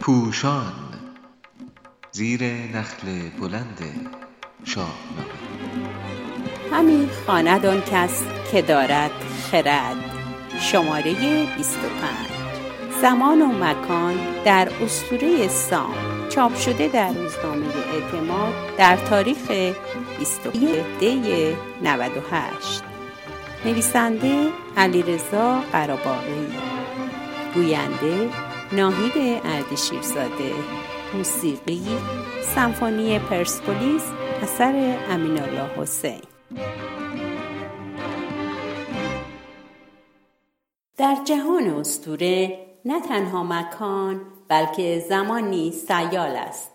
پوشان زیر نخل بلند شاهنامه همی خواند آن کس که دارد خرد. شماره 25 زمان و مکان در اسطوره سام. چاپ شده در روزنامه اعتماد در تاریخ 21 دی 98 نویسنده علیرضا قراباقی. گوینده ناهید اردشیرزاده. موسیقی سمفونی پرسپولیس اثر امین الله حسین. در جهان استوره نه تنها مکان بلکه زمان نیز سیال است.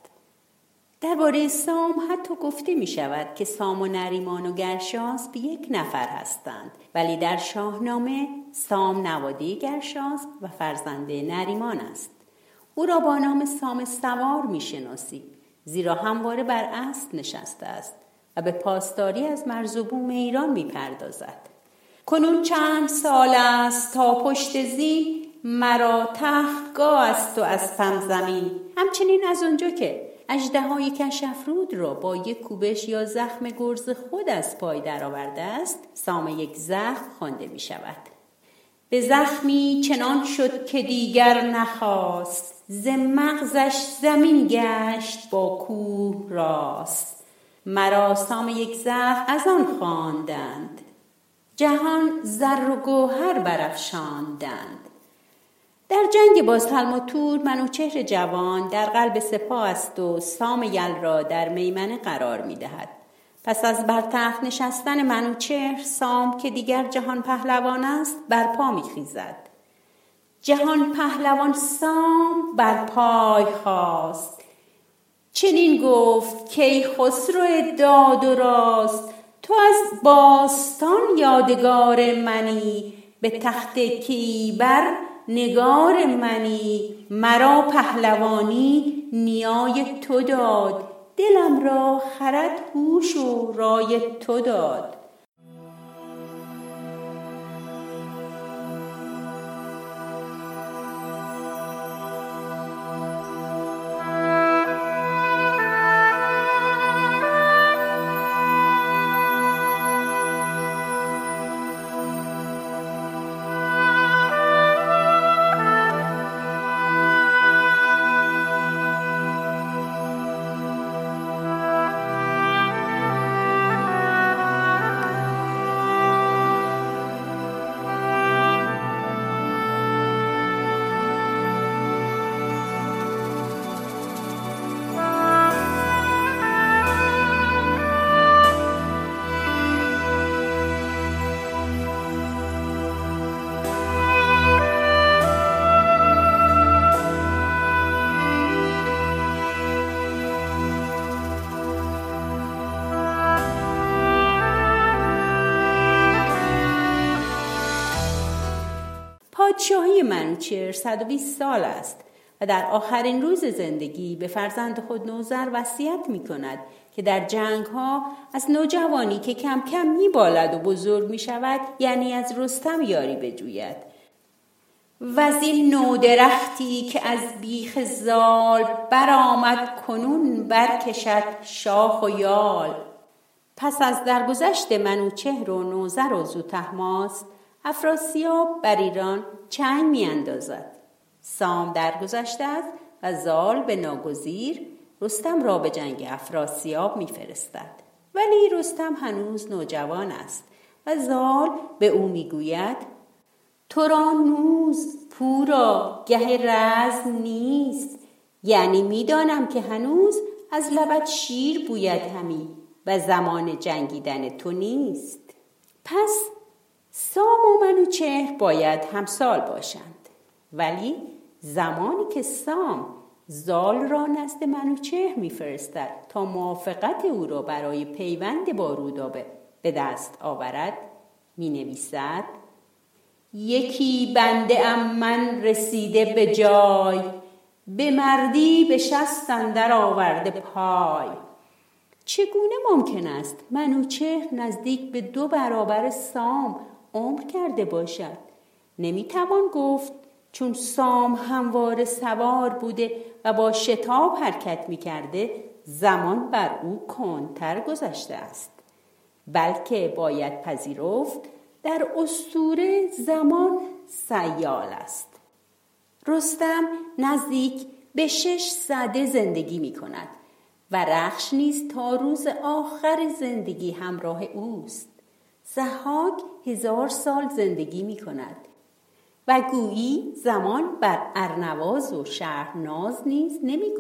درباره سام حتی گفته می شود که سام و نریمان و گرشاس به یک نفر هستند. ولی در شاهنامه سام نواده گرشاس و فرزنده نریمان است. او را با نام سام سوار می شناسی زیرا همواره بر اسب نشسته است و به پاسداری از مرزوبوم ایران می پردازد کنون چند سال است تا پشت زین مرا تختگاه است و از پم زمین. همچنین از آنجا که اجده های کشفرود را با یک کوبش یا زخم گرز خود از پای درآورده است سام یک زخم خوانده می شود به زخمی چنان شد که دیگر نخواست ز مغزش زمین گشت با کوه راست. مرا سام یک زخم از آن خواندند. جهان زر و گوهر برافشاندند. جنگ با سلم و تور منوچهر جوان در قلب سپاه است و سام یل را در میمنه قرار می دهد. پس از بر تخت نشستن منوچهر سام که دیگر جهان پهلوان است بر پا می خیزد. جهان پهلوان سام بر پای خواست چنین گفت کی خسرو داد و راست تو از باستان یادگار منی به تخت کیبر نگار منی مرا پهلوانی نیای تو داد. دلم را خرد هوش و رای تو داد. منوچهر 120 سال است و در آخرین روز زندگی به فرزند خود نوزر وصیت می کند که در جنگ ها از نوجوانی که کم کم می بالد و بزرگ می شود یعنی از رستم یاری بجوید. و از این نودرختی که از بیخ زال برآمد کنون برکشد شاخ و یال. پس از درگذشت منوچهر و نوزر و زوتهماست افراسیاب بر ایران چنگ میاندازد. سام درگذشته است و زال به ناگزیر رستم را به جنگ افراسیاب میفرستد. ولی رستم هنوز نوجوان است و زال به او می‌گوید تو را نوز پورا گه رزم نیست. یعنی می‌دانم که هنوز از لبت شیر بوید همی و زمان جنگیدن تو نیست. پس سام و منوچهر باید همسال باشند. ولی زمانی که سام زال را نزد منوچهر میفرستد تا موافقت او را برای پیوند با رودابه به دست آورد می نویسد یکی بنده ام من رسیده به جای به مردی به شست اندر آورده پای. چگونه ممکن است منوچهر نزدیک به دو برابر سام عمر کرده باشد. نمی‌توان گفت چون سام هموار سوار بوده و با شتاب حرکت می‌کرده زمان بر او کنتر گذشته است. بلکه باید پذیرفت در استوره زمان سیال است. رستم نزدیک به شش سده زندگی می کند و رخش نیز تا روز آخر زندگی همراه اوست. زحاک هزار سال زندگی می کند. و گویی زمان بر ارنواز و شهرناز نیز نمی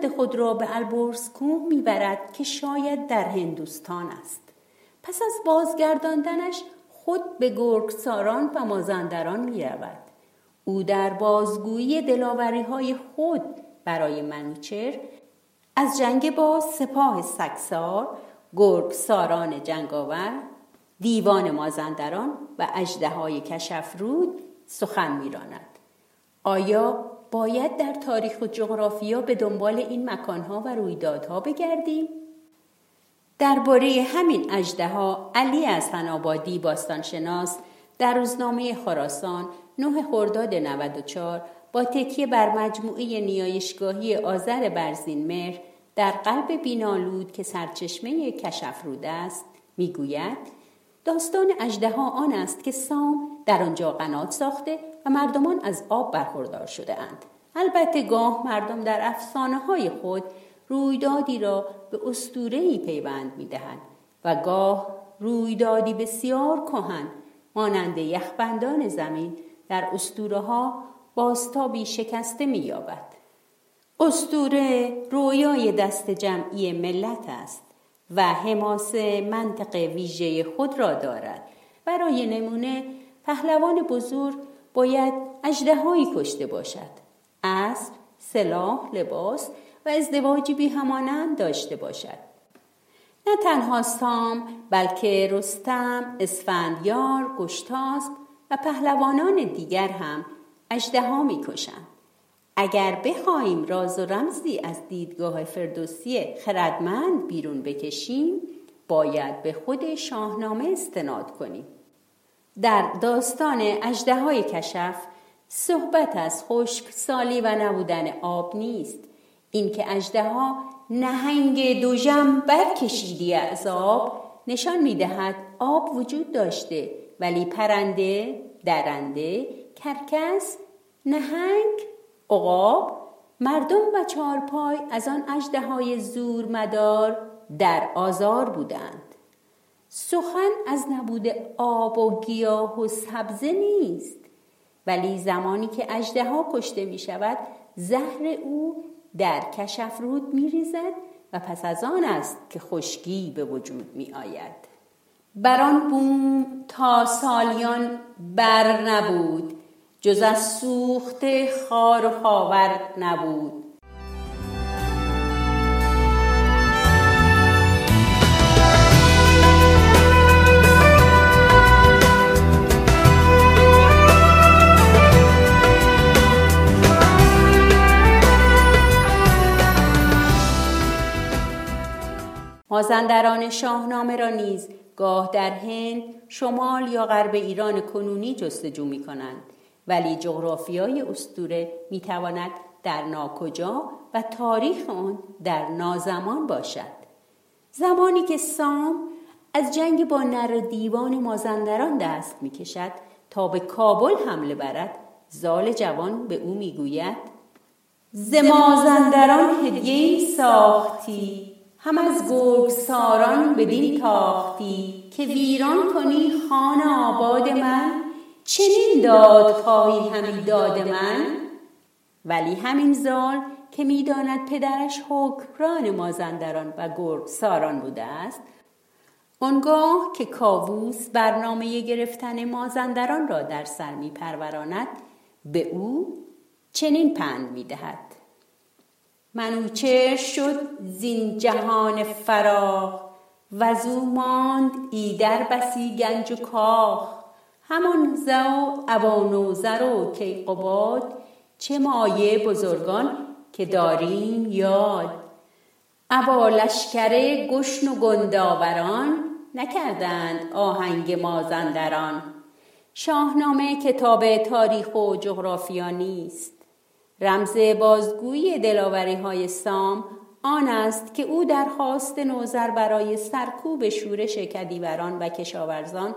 فرزند خود را به البرز کوه می‌برد که شاید در هندوستان است پس از بازگرداندنش خود به گرگساران و مازندران می رود. او در بازگویی دلاوری های خود برای منوچر از جنگ با سپاه سکسار، گرگساران جنگاور، دیوان مازندران و اجده های کشفرود سخن میراند. آیا باید در تاریخ و جغرافیا به دنبال این مکانها و رویدادها بگردیم؟ درباره همین ها علی از آبادی باستانشناس در روزنامه خراسان 9 خرداد 94 با تکیه بر مجموعه نیایشگاهی آذر برزین مهر در قلب بینالود که سرچشمه کشفرود است می‌گوید داستان ها آن است که سام در آنجا قنات ساخته و مردمان از آب برخوردار شده اند. البته گاه مردم در افسانه های خود رویدادی را به ای پیوند می دهند و گاه رویدادی بسیار کهن مانند یخبندان زمین در استوره ها باستابی شکسته می یابد. استوره رویای دست جمعی ملت است و حماس منطق ویژه خود را دارد برای نمونه پهلوان بزرگ باید اجدهایی کشته باشد. اسب سلاح لباس و ازدواجی بی همانند داشته باشد. نه تنها سام بلکه رستم اسفندیار گشتاسب و پهلوانان دیگر هم اجدها می‌کشند. اگر بخواهیم راز و رمزی از دیدگاه فردوسی خردمند بیرون بکشیم باید به خود شاهنامه استناد کنیم. در داستان اجده کشف صحبت از خشک سالی و نبودن آب نیست. اینکه اجده ها نهنگ دوژم برکشیدی از آب نشان می‌دهد آب وجود داشته ولی پرنده درنده کرکس نهنگ عقاب مردم و چارپای از آن اجده های زور مدار در آزار بودند. سخن از نبود آب و گیاه و سبزه نیست ولی زمانی که اجده ها کشته می شود زهر او در کشفرود می ریزد و پس از آن است که خشکی به وجود می آید بران بوم تا سالیان بر نبود جز از سوخت خار و خاور نبود. مازندران شاهنامه را نیز گاه در هند شمال یا غرب ایران کنونی جستجو می کنند ولی جغرافیای استوره می تواند در ناکجا و تاریخ آن در نازمان باشد. زمانی که سام از جنگ با نر دیوان مازندران دست می کشد تا به کابل حمله برد زال جوان به او می گوید ز مازندران هدیه ساختی. هم از گرگ ساران بدین تاختی که ویران کنی خان آباد من. چنین داد خواهی همی داد من. ولی همین زال که می‌داند پدرش حکمران مازندران و گرگ ساران بوده است آنگاه که کاووس برنامه گرفتن مازندران را در سر می پروراند به او چنین پند می دهد منوچه شد زین جهان فراخ و زو ماند ایدر بسی گنج و کاخ. همان زو ابانوزر و کیقباد چه مایه بزرگان که داریم یاد. ابا لشکره گشن و گنداوران نکردند آهنگ مازندران. شاهنامه کتاب تاریخ و جغرافیا نیست. رمز بازگویی دلاوری های سام آن است که او درخواست نوزر برای سرکوب شورش کدیوران و کشاورزان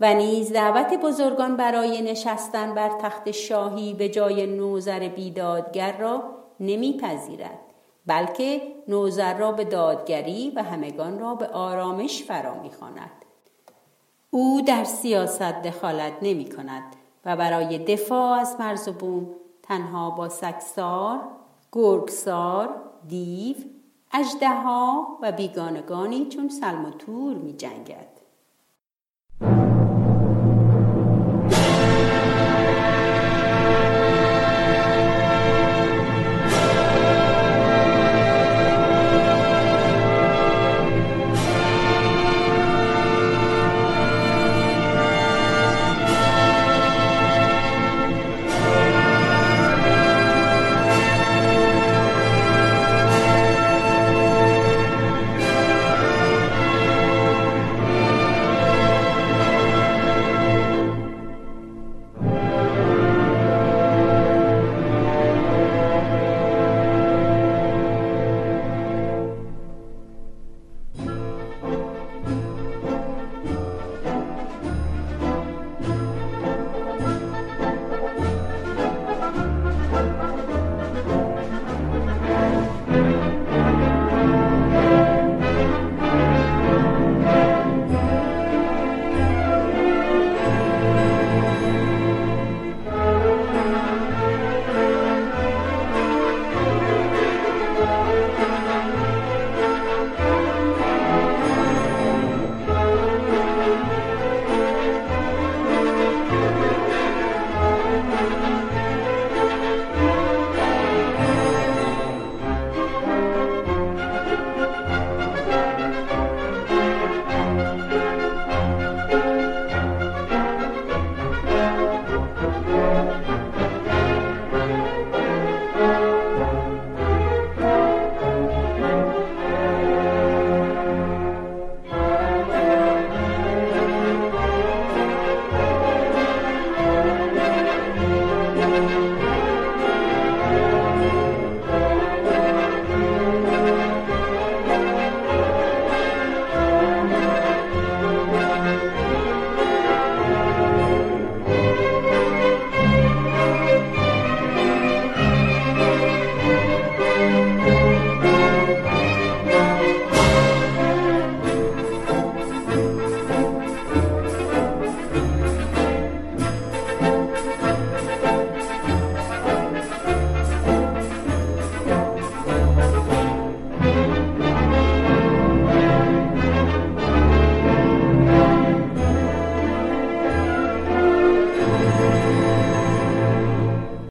و نیز دعوت بزرگان برای نشستن بر تخت شاهی به جای نوزر بیدادگر را نمیپذیرد بلکه نوزر را به دادگری و همگان را به آرامش فرا می‌خواند. او در سیاست دخالت نمی کند و برای دفاع از مرز و بوم تنها با سکسار، گرگسار، دیو، اجدها و بیگانگانی چون سلم و تور می جنگد.